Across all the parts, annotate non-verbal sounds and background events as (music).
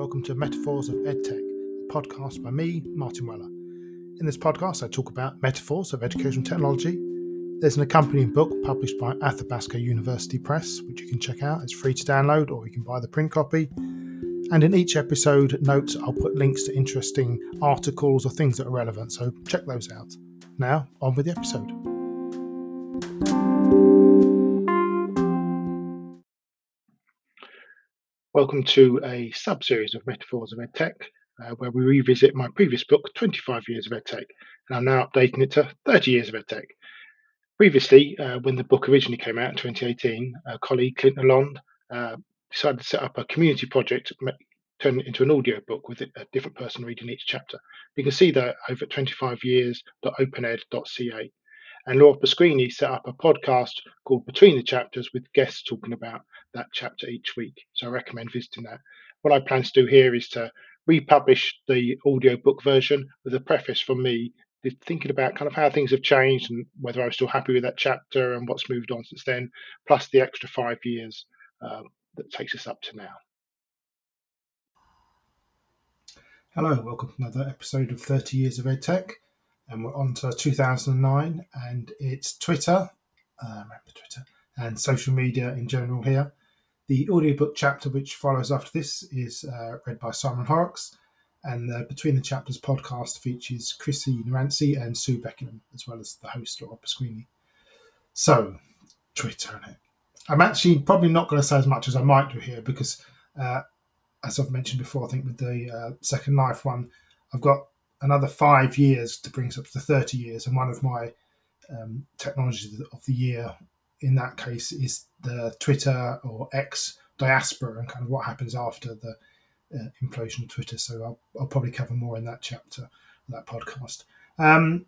Welcome to Metaphors of EdTech, a podcast by me, Martin Weller. In this podcast, I talk about metaphors of educational technology. There's an accompanying book published by Athabasca University Press, which you can check out. It's free to download, or you can buy the print copy. And in each episode notes, I'll put links to interesting articles or things that are relevant, so check those out. Now, on with the episode. Welcome to a sub series of Metaphors of EdTech, uh, where we revisit my previous book, 25 Years of EdTech, and I'm now updating it to 30 Years of EdTech. Previously, uh, when the book originally came out in 2018, a colleague, Clint Lalonde, uh, decided to set up a community project, turn it into an audio book with a different person reading each chapter. You can see that over at 25years.opened.ca. And Laura Pasquini set up a podcast called Between the Chapters with guests talking about that chapter each week. So I recommend visiting that. What I plan to do here is to republish the audiobook version with a preface from me thinking about kind of how things have changed and whether I was still happy with that chapter and what's moved on since then, plus the extra five years uh, that takes us up to now. Hello, welcome to another episode of 30 Years of EdTech and we're on to 2009, and it's Twitter, uh, remember Twitter, and social media in general here. The audiobook chapter which follows after this is uh, read by Simon Horrocks, and the Between the Chapters podcast features Chrissi Nerantzi and Sue Beckingham, as well as the host Laura Pasquini. So, Twitter, it? I'm actually probably not going to say as much as I might do here because, uh, as I've mentioned before, I think with the uh, Second Life one, I've got another five years to bring us up to 30 years. And one of my um, technologies of the year in that case is the Twitter or X diaspora and kind of what happens after the uh, implosion of Twitter. So I'll, I'll, probably cover more in that chapter, that podcast. Um,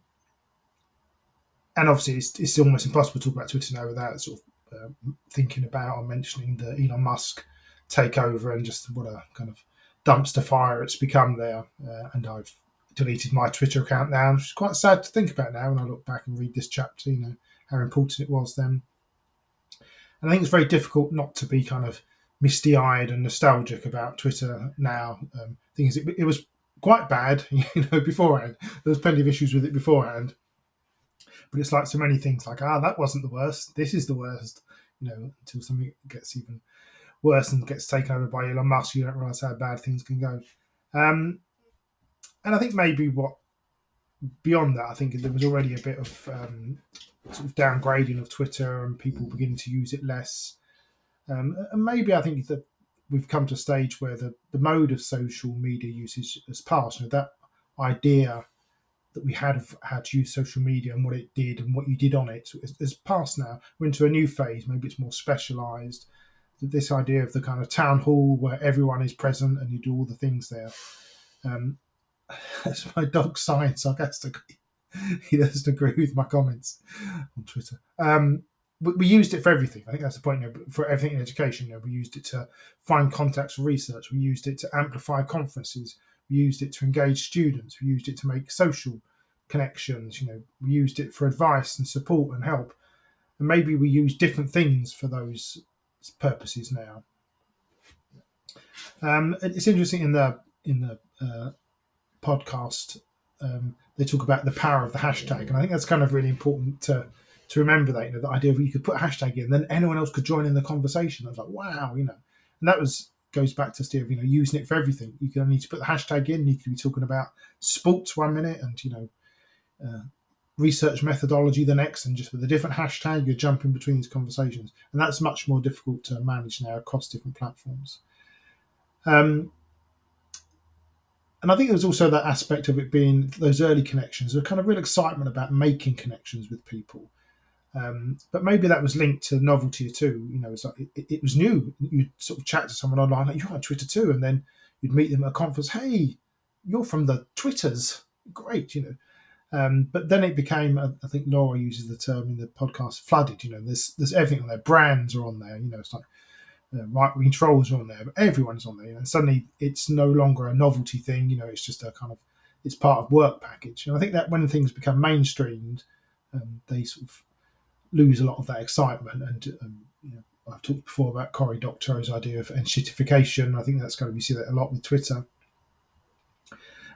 and obviously, it's, it's, almost impossible to talk about Twitter now without sort of uh, thinking about or mentioning the Elon Musk takeover and just what a kind of dumpster fire it's become there. Uh, and I've deleted my Twitter account now, which is quite sad to think about now when I look back and read this chapter, you know, how important it was then. And I think it's very difficult not to be kind of misty eyed and nostalgic about Twitter now. Um, thing is, it, it, was quite bad, (laughs) you know, beforehand. There was plenty of issues with it beforehand. But it's like so many things, like, ah, that wasn't the worst. This is the worst, you know, until something gets even worse and gets taken over by Elon Musk, you don't realize how bad things can go. Um, and I think maybe what beyond that, I think there was already a bit of um, sort of downgrading of Twitter and people beginning to use it less. Um, and maybe I think that we've come to a stage where the, the mode of social media usage has passed. You know, that idea that we had of how to use social media and what it did and what you did on it is passed now. We're into a new phase. Maybe it's more specialized. This idea of the kind of town hall where everyone is present and you do all the things there. Um, (laughs) that's my dog sighing (laughs) sarcastically. he doesn't agree with my comments on Twitter. Um, we, we, used it for everything. I think that's the point. You know, for everything in education, you know, we used it to find contacts for research. We used it to amplify conferences. We used it to engage students. We used it to make social connections. You know, we used it for advice and support and help. And maybe we use different things for those purposes now. Um, it's interesting in the in the uh, podcast, um, they talk about the power of the hashtag, and I think that's kind of really important to to remember that you know the idea of you could put a hashtag in, then anyone else could join in the conversation. I was like, wow, you know, and that was goes back to Steve, you know, using it for everything. You can only to put the hashtag in. You could be talking about sports one minute, and you know. Uh, research methodology the next and just with a different hashtag you're jumping between these conversations and that's much more difficult to manage now across different platforms um, and I think there's also that aspect of it being those early connections, a kind of real excitement about making connections with people. Um, but maybe that was linked to novelty too. You know, like it, it, was new. You'd sort of chat to someone online, like, you're on Twitter too, and then you'd meet them at a conference. Hey, you're from the Twitters. Great, you know. Um, but then it became, I think Laura uses the term in the podcast, flooded. You know, there's there's everything on there. Brands are on there. You know, it's like uh, right wing trolls are on there, but everyone's on there, and suddenly it's no longer a novelty thing. You know, it's just a kind of it's part of work package. And I think that when things become mainstreamed, um, they sort of lose a lot of that excitement, and um, you know, I've talked before about Cory Doctorow's idea of enshittification. I think that's going to be see that a lot with Twitter.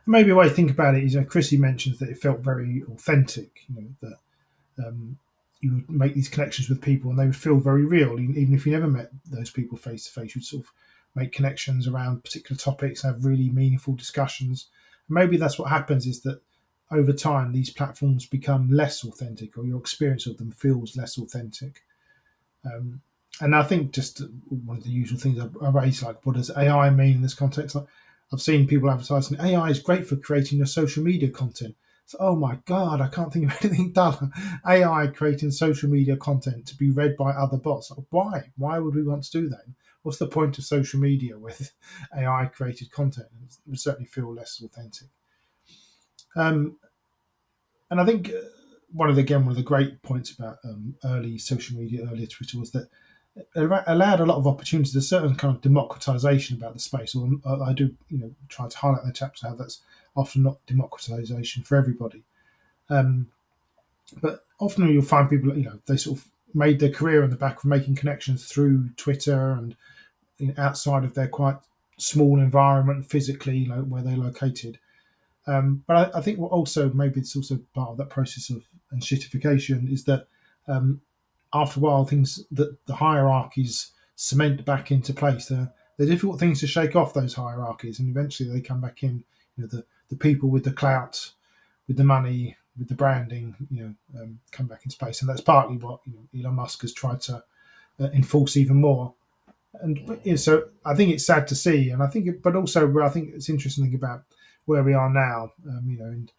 Maybe a way to think about it is, you know, Chrissi mentions that it felt very authentic. You know that um, you would make these connections with people and they would feel very real, even if you never met those people face to face. You'd sort of make connections around particular topics, have really meaningful discussions. maybe that's what happens is that over time these platforms become less authentic, or your experience of them feels less authentic. Um, and I think just one of the usual things I raise, like what does AI mean in this context? Like I've seen people advertising AI is great for creating your social media content. So, oh my god, I can't think of (laughs) anything duller. AI creating social media content to be read by other bots. Why? Why would we want to do that? What's the point of social media with (laughs) AI created content? It would certainly feel less authentic. Um, and I think uh, one of the again one of the great points about um, early social media, earlier Twitter was that it allowed a lot of opportunities. There's certain kind of democratization about the space. Or uh, I do, you know, try to highlight in the chapter how that's often not democratization for everybody. Um, but often you'll find people, you know, they sort of made their career on the back of making connections through Twitter and you know, outside of their quite small environment physically, you know, where they're located. Um, but I, I, think what also maybe it's also part of that process of enshittification is that um, after a while, things that the hierarchies cement back into place. They're, they're difficult things to shake off those hierarchies, and eventually they come back in. You know, the the people with the clout, with the money, with the branding, you know, um, come back in space, and that's partly what you know, Elon Musk has tried to uh, enforce even more. And know, so I think it's sad to see, and I think, it, but also I think it's interesting about where we are now. Um, you know, and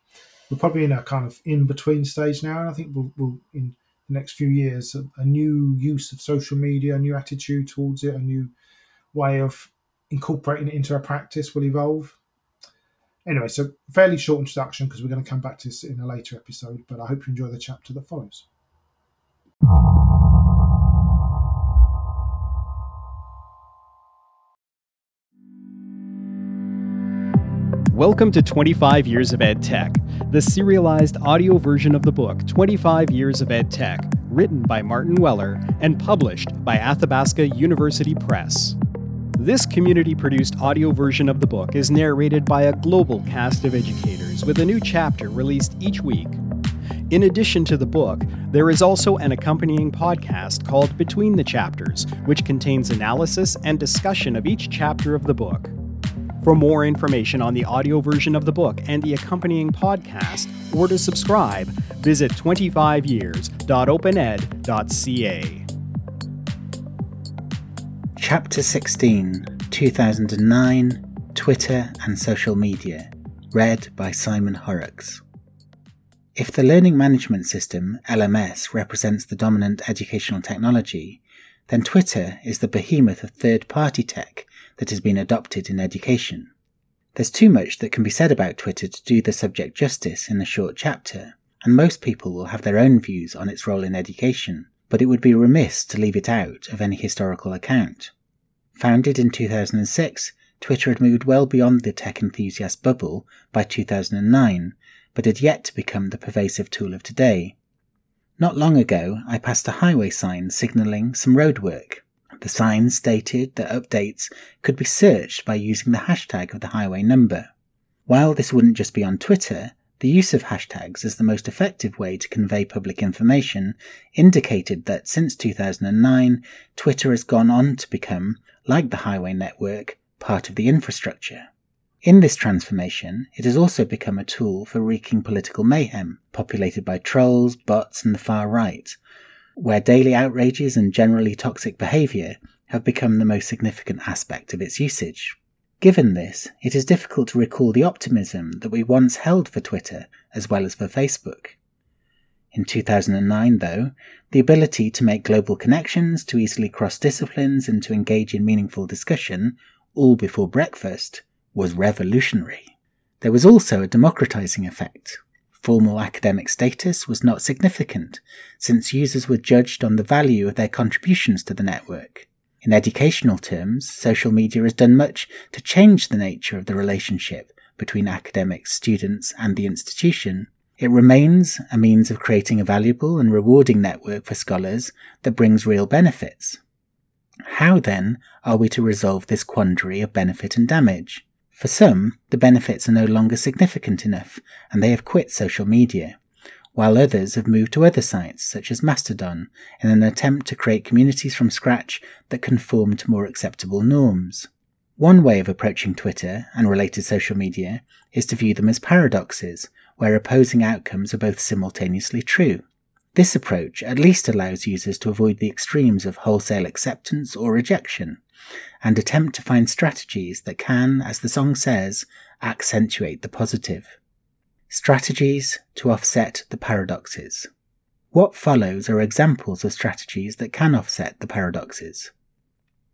we're probably in a kind of in between stage now, and I think we'll, we'll in the next few years a, a, new use of social media, a new attitude towards it, a new way of incorporating it into our practice will evolve. Anyway, so fairly short introduction because we're going to come back to this in a later episode, but I hope you enjoy the chapter that follows. Welcome to 25 Years of Ed Tech, the serialized audio version of the book 25 Years of Ed Tech, written by Martin Weller and published by Athabasca University Press. This community produced audio version of the book is narrated by a global cast of educators with a new chapter released each week. In addition to the book, there is also an accompanying podcast called Between the Chapters, which contains analysis and discussion of each chapter of the book. For more information on the audio version of the book and the accompanying podcast, or to subscribe, visit 25years.opened.ca. Chapter 16 2009 Twitter and Social Media, read by Simon Horrocks. If the Learning Management System, LMS, represents the dominant educational technology, then Twitter is the behemoth of third party tech that has been adopted in education. There's too much that can be said about Twitter to do the subject justice in a short chapter, and most people will have their own views on its role in education, but it would be remiss to leave it out of any historical account. Founded in 2006, Twitter had moved well beyond the tech enthusiast bubble by 2009, but had yet to become the pervasive tool of today. Not long ago, I passed a highway sign signalling some roadwork. The sign stated that updates could be searched by using the hashtag of the highway number. While this wouldn't just be on Twitter, the use of hashtags as the most effective way to convey public information indicated that since 2009, Twitter has gone on to become, like the highway network, part of the infrastructure. In this transformation, it has also become a tool for wreaking political mayhem, populated by trolls, bots, and the far right, where daily outrages and generally toxic behaviour have become the most significant aspect of its usage. Given this, it is difficult to recall the optimism that we once held for Twitter as well as for Facebook. In 2009, though, the ability to make global connections, to easily cross disciplines, and to engage in meaningful discussion, all before breakfast, was revolutionary. There was also a democratizing effect. Formal academic status was not significant, since users were judged on the value of their contributions to the network. In educational terms, social media has done much to change the nature of the relationship between academics, students, and the institution. It remains a means of creating a valuable and rewarding network for scholars that brings real benefits. How then are we to resolve this quandary of benefit and damage? For some, the benefits are no longer significant enough and they have quit social media, while others have moved to other sites such as Mastodon in an attempt to create communities from scratch that conform to more acceptable norms. One way of approaching Twitter and related social media is to view them as paradoxes, where opposing outcomes are both simultaneously true. This approach at least allows users to avoid the extremes of wholesale acceptance or rejection, and attempt to find strategies that can, as the song says, accentuate the positive. Strategies to offset the paradoxes. What follows are examples of strategies that can offset the paradoxes.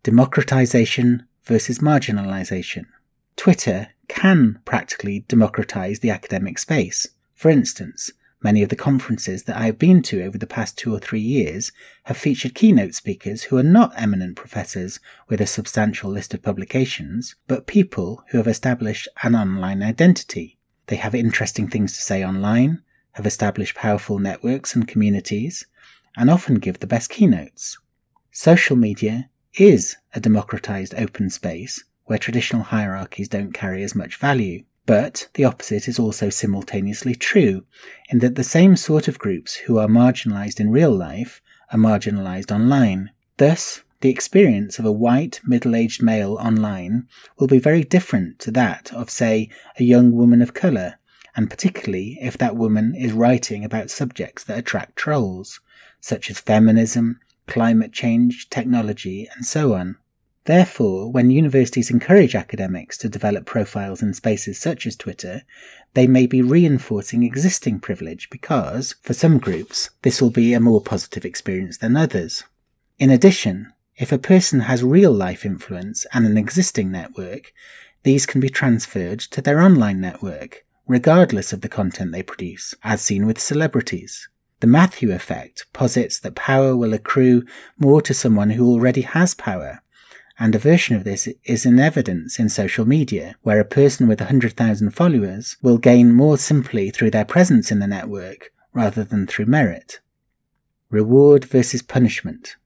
Democratization versus marginalization. Twitter can practically democratize the academic space. For instance, many of the conferences that I have been to over the past two or three years have featured keynote speakers who are not eminent professors with a substantial list of publications, but people who have established an online identity. They have interesting things to say online, have established powerful networks and communities, and often give the best keynotes. Social media is a democratized open space where traditional hierarchies don't carry as much value. But the opposite is also simultaneously true, in that the same sort of groups who are marginalized in real life are marginalized online. Thus, the experience of a white, middle aged male online will be very different to that of, say, a young woman of colour, and particularly if that woman is writing about subjects that attract trolls, such as feminism, climate change, technology, and so on. Therefore, when universities encourage academics to develop profiles in spaces such as Twitter, they may be reinforcing existing privilege because, for some groups, this will be a more positive experience than others. In addition, if a person has real life influence and an existing network, these can be transferred to their online network, regardless of the content they produce, as seen with celebrities. The Matthew effect posits that power will accrue more to someone who already has power, and a version of this is in evidence in social media, where a person with 100,000 followers will gain more simply through their presence in the network rather than through merit. Reward versus punishment.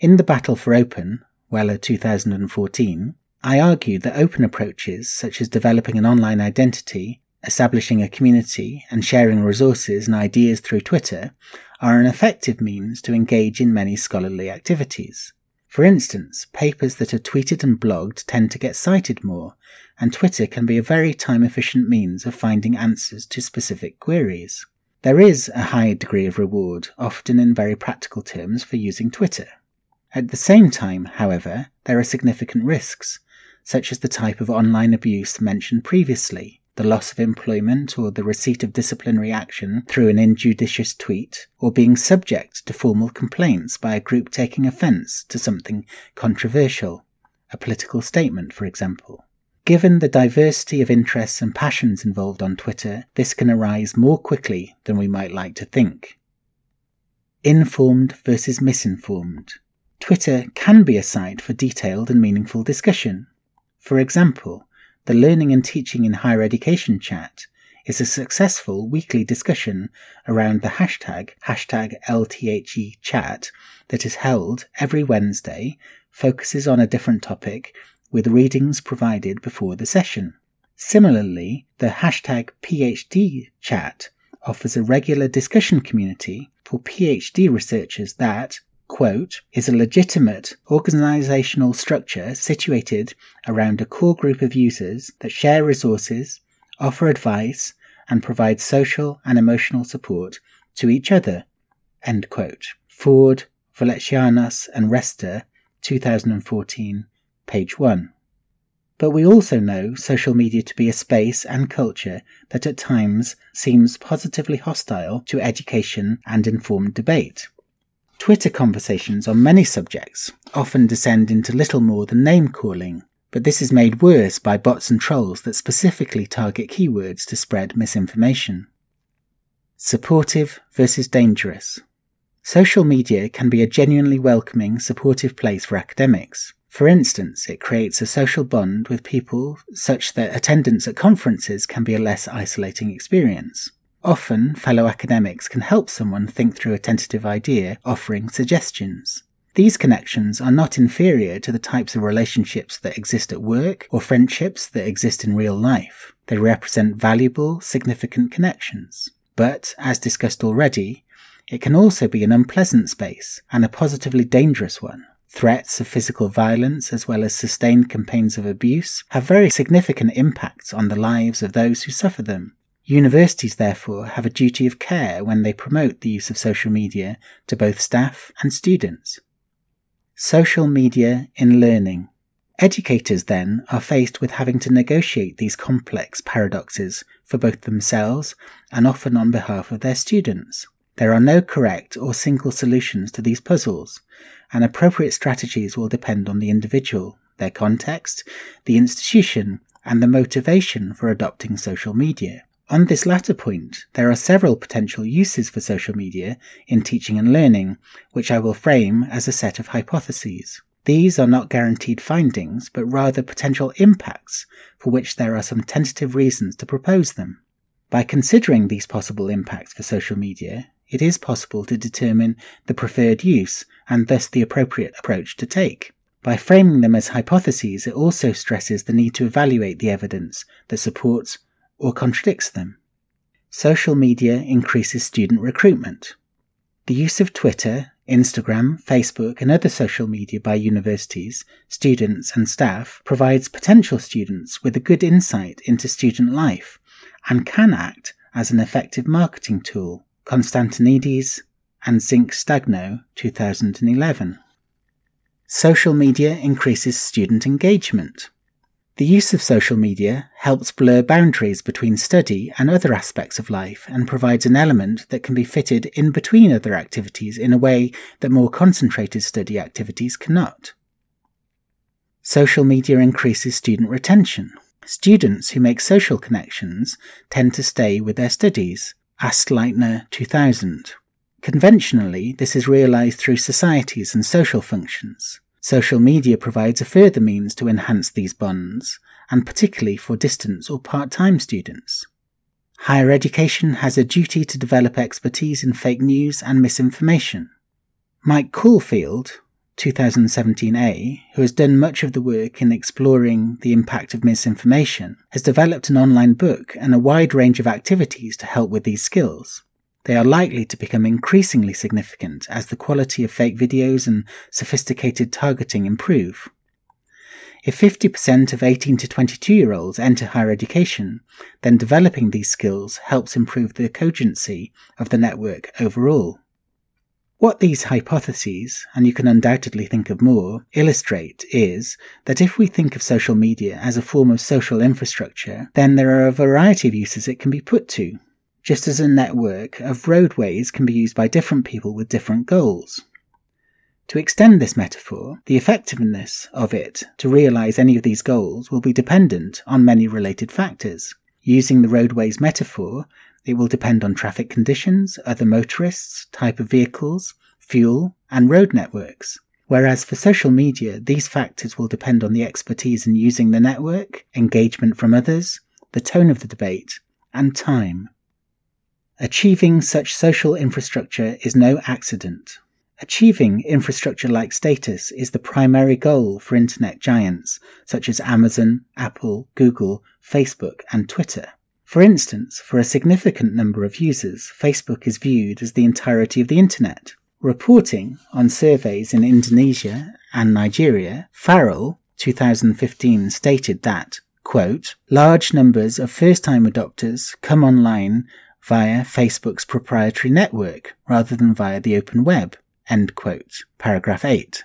In The Battle for Open, Weller 2014, I argued that open approaches such as developing an online identity establishing a community and sharing resources and ideas through Twitter are an effective means to engage in many scholarly activities. For instance, papers that are tweeted and blogged tend to get cited more, and Twitter can be a very time efficient means of finding answers to specific queries. There is a high degree of reward, often in very practical terms, for using Twitter. At the same time, however, there are significant risks, such as the type of online abuse mentioned previously, the loss of employment or the receipt of disciplinary action through an injudicious tweet, or being subject to formal complaints by a group taking offence to something controversial, a political statement, for example. Given the diversity of interests and passions involved on Twitter, this can arise more quickly than we might like to think. Informed versus misinformed. Twitter can be a site for detailed and meaningful discussion. For example, the Learning and Teaching in Higher Education chat is a successful weekly discussion around the hashtag, hashtag LTHE chat, that is held every Wednesday, focuses on a different topic, with readings provided before the session. Similarly, the hashtag PhD chat offers a regular discussion community for PhD researchers that, quote, is a legitimate organizational structure situated around a core group of users that share resources, offer advice, and provide social and emotional support to each other, end quote. Ford, Veletsianos, and Resta, 2014, page 1. But we also know social media to be a space and culture that at times seems positively hostile to education and informed debate. Twitter conversations on many subjects often descend into little more than name calling, but this is made worse by bots and trolls that specifically target keywords to spread misinformation. Supportive versus dangerous. Social media can be a genuinely welcoming, supportive place for academics. For instance, it creates a social bond with people such that attendance at conferences can be a less isolating experience. Often, fellow academics can help someone think through a tentative idea, offering suggestions. These connections are not inferior to the types of relationships that exist at work or friendships that exist in real life. They represent valuable, significant connections. But, as discussed already, it can also be an unpleasant space and a positively dangerous one. Threats of physical violence as well as sustained campaigns of abuse have very significant impacts on the lives of those who suffer them. Universities, therefore, have a duty of care when they promote the use of social media to both staff and students. Social media in learning. Educators, then, are faced with having to negotiate these complex paradoxes for both themselves and often on behalf of their students. There are no correct or single solutions to these puzzles, and appropriate strategies will depend on the individual, their context, the institution, and the motivation for adopting social media. On this latter point, there are several potential uses for social media in teaching and learning, which I will frame as a set of hypotheses. These are not guaranteed findings, but rather potential impacts for which there are some tentative reasons to propose them. By considering these possible impacts for social media, it is possible to determine the preferred use and thus the appropriate approach to take. By framing them as hypotheses, it also stresses the need to evaluate the evidence that supports or contradicts them. Social media increases student recruitment. The use of Twitter, Instagram, Facebook, and other social media by universities, students, and staff provides potential students with a good insight into student life and can act as an effective marketing tool. Constantinides and Zinck Stagno, 2011. Social media increases student engagement. The use of social media helps blur boundaries between study and other aspects of life and provides an element that can be fitted in between other activities in a way that more concentrated study activities cannot. Social media increases student retention. Students who make social connections tend to stay with their studies. Ask Leitner 2000. Conventionally, this is realized through societies and social functions. Social media provides a further means to enhance these bonds, and particularly for distance or part time students. Higher education has a duty to develop expertise in fake news and misinformation. Mike Caulfield, 2017A, who has done much of the work in exploring the impact of misinformation, has developed an online book and a wide range of activities to help with these skills. They are likely to become increasingly significant as the quality of fake videos and sophisticated targeting improve. If 50% of 18 to 22 year olds enter higher education, then developing these skills helps improve the cogency of the network overall. What these hypotheses, and you can undoubtedly think of more, illustrate is that if we think of social media as a form of social infrastructure, then there are a variety of uses it can be put to, just as a network of roadways can be used by different people with different goals. To extend this metaphor, the effectiveness of it to realize any of these goals will be dependent on many related factors. Using the roadways metaphor, it will depend on traffic conditions, other motorists, type of vehicles, fuel, and road networks. Whereas for social media, these factors will depend on the expertise in using the network, engagement from others, the tone of the debate, and time. Achieving such social infrastructure is no accident. Achieving infrastructure like status is the primary goal for internet giants such as Amazon, Apple, Google, Facebook, and Twitter. For instance, for a significant number of users, Facebook is viewed as the entirety of the internet. Reporting on surveys in Indonesia and Nigeria, Farrell 2015 stated that, quote, large numbers of first-time adopters come online via Facebook's proprietary network rather than via the open web. End quote. Paragraph 8.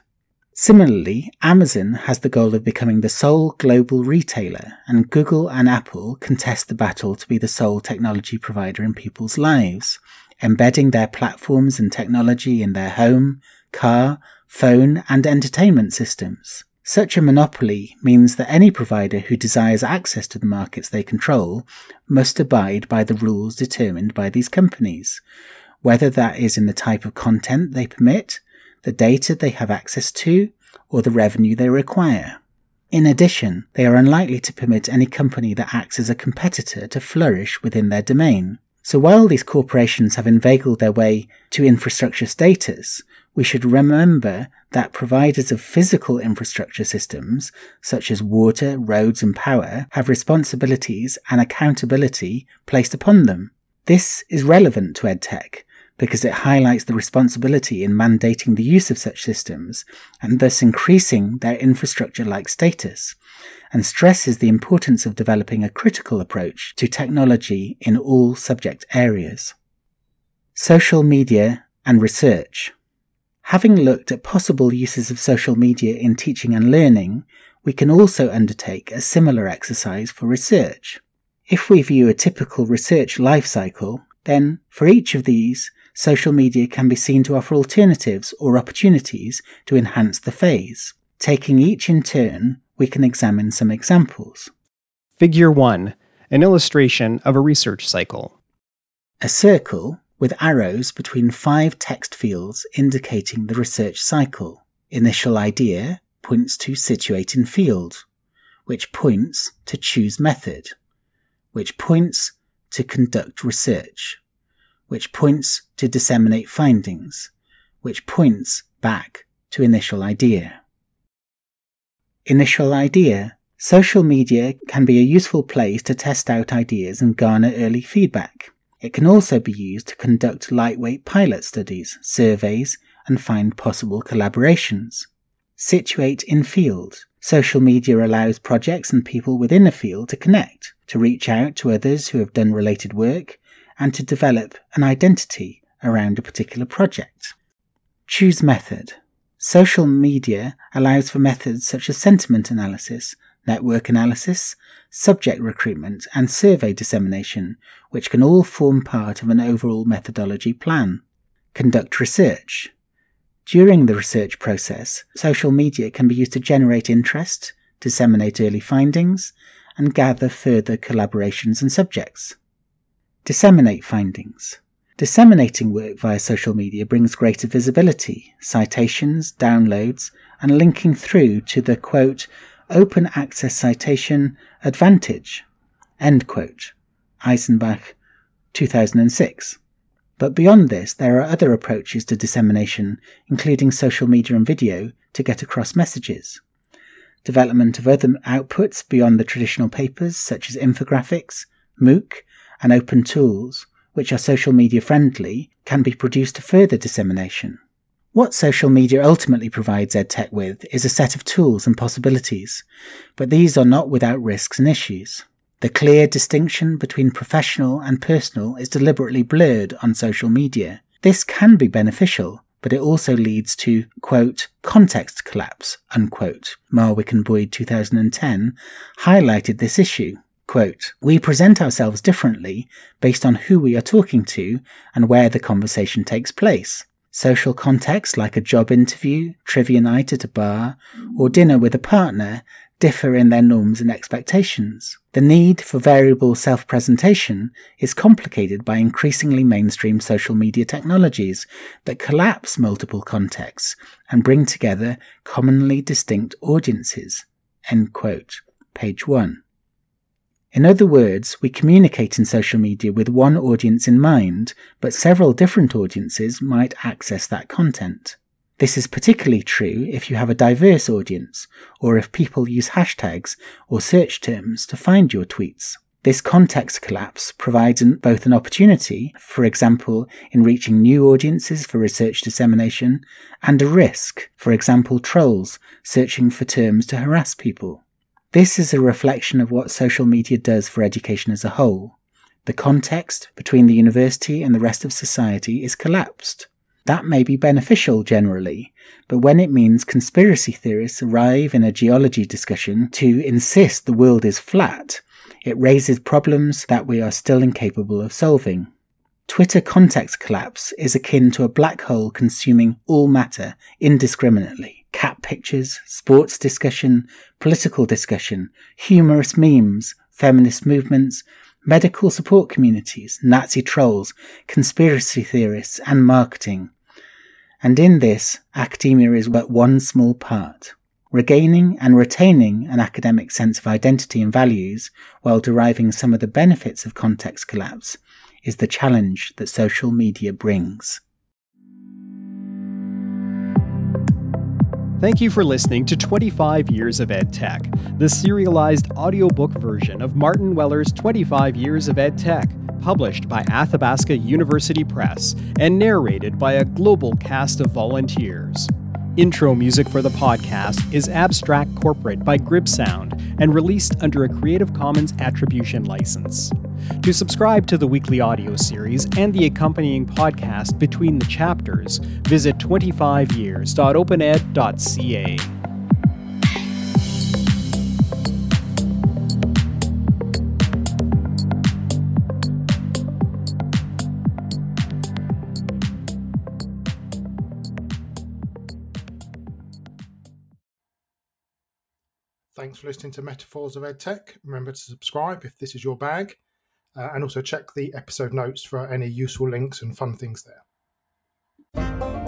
Similarly, Amazon has the goal of becoming the sole global retailer, and Google and Apple contest the battle to be the sole technology provider in people's lives, embedding their platforms and technology in their home, car, phone, and entertainment systems. Such a monopoly means that any provider who desires access to the markets they control must abide by the rules determined by these companies, whether that is in the type of content they permit, the data they have access to, or the revenue they require. In addition, they are unlikely to permit any company that acts as a competitor to flourish within their domain. So while these corporations have inveigled their way to infrastructure status, we should remember that providers of physical infrastructure systems, such as water, roads, and power, have responsibilities and accountability placed upon them. This is relevant to EdTech because it highlights the responsibility in mandating the use of such systems and thus increasing their infrastructure like status, and stresses the importance of developing a critical approach to technology in all subject areas. Social media and research. Having looked at possible uses of social media in teaching and learning, we can also undertake a similar exercise for research. If we view a typical research life cycle, then for each of these, social media can be seen to offer alternatives or opportunities to enhance the phase. Taking each in turn, we can examine some examples. Figure 1 An illustration of a research cycle. A circle with arrows between five text fields indicating the research cycle. Initial idea points to situate in field, which points to choose method, which points to conduct research, which points to disseminate findings, which points back to initial idea. Initial idea. Social media can be a useful place to test out ideas and garner early feedback. It can also be used to conduct lightweight pilot studies, surveys, and find possible collaborations. Situate in field. Social media allows projects and people within a field to connect, to reach out to others who have done related work, and to develop an identity around a particular project. Choose method. Social media allows for methods such as sentiment analysis, network analysis, subject recruitment, and survey dissemination, which can all form part of an overall methodology plan. Conduct research. During the research process, social media can be used to generate interest, disseminate early findings, and gather further collaborations and subjects. Disseminate findings. Disseminating work via social media brings greater visibility, citations, downloads, and linking through to the quote, open access citation advantage, end quote. Eysenbach, 2006. But beyond this, there are other approaches to dissemination, including social media and video, to get across messages. Development of other outputs beyond the traditional papers, such as infographics, MOOC, and open tools, which are social media friendly, can be produced to further dissemination. What social media ultimately provides EdTech with is a set of tools and possibilities, but these are not without risks and issues. The clear distinction between professional and personal is deliberately blurred on social media. This can be beneficial, but it also leads to, quote, context collapse, unquote. Marwick and Boyd 2010 highlighted this issue. Quote, we present ourselves differently based on who we are talking to and where the conversation takes place. Social contexts like a job interview, trivia night at a bar, or dinner with a partner differ in their norms and expectations. The need for variable self presentation is complicated by increasingly mainstream social media technologies that collapse multiple contexts and bring together commonly distinct audiences. End quote. Page 1. In other words, we communicate in social media with one audience in mind, but several different audiences might access that content. This is particularly true if you have a diverse audience, or if people use hashtags or search terms to find your tweets. This context collapse provides both an opportunity, for example, in reaching new audiences for research dissemination, and a risk, for example, trolls searching for terms to harass people. This is a reflection of what social media does for education as a whole. The context between the university and the rest of society is collapsed. That may be beneficial generally, but when it means conspiracy theorists arrive in a geology discussion to insist the world is flat, it raises problems that we are still incapable of solving. Twitter context collapse is akin to a black hole consuming all matter indiscriminately cat pictures, sports discussion, political discussion, humorous memes, feminist movements, medical support communities, Nazi trolls, conspiracy theorists, and marketing. And in this, academia is but one small part. Regaining and retaining an academic sense of identity and values while deriving some of the benefits of context collapse is the challenge that social media brings. Thank you for listening to 25 Years of Ed Tech, the serialized audiobook version of Martin Weller's 25 Years of Ed Tech, published by Athabasca University Press and narrated by a global cast of volunteers. Intro music for the podcast is Abstract Corporate by Grib Sound and released under a Creative Commons Attribution license. To subscribe to the weekly audio series and the accompanying podcast between the chapters, visit 25years.opened.ca. Thanks for listening to Metaphors of EdTech. Remember to subscribe if this is your bag, uh, and also check the episode notes for any useful links and fun things there.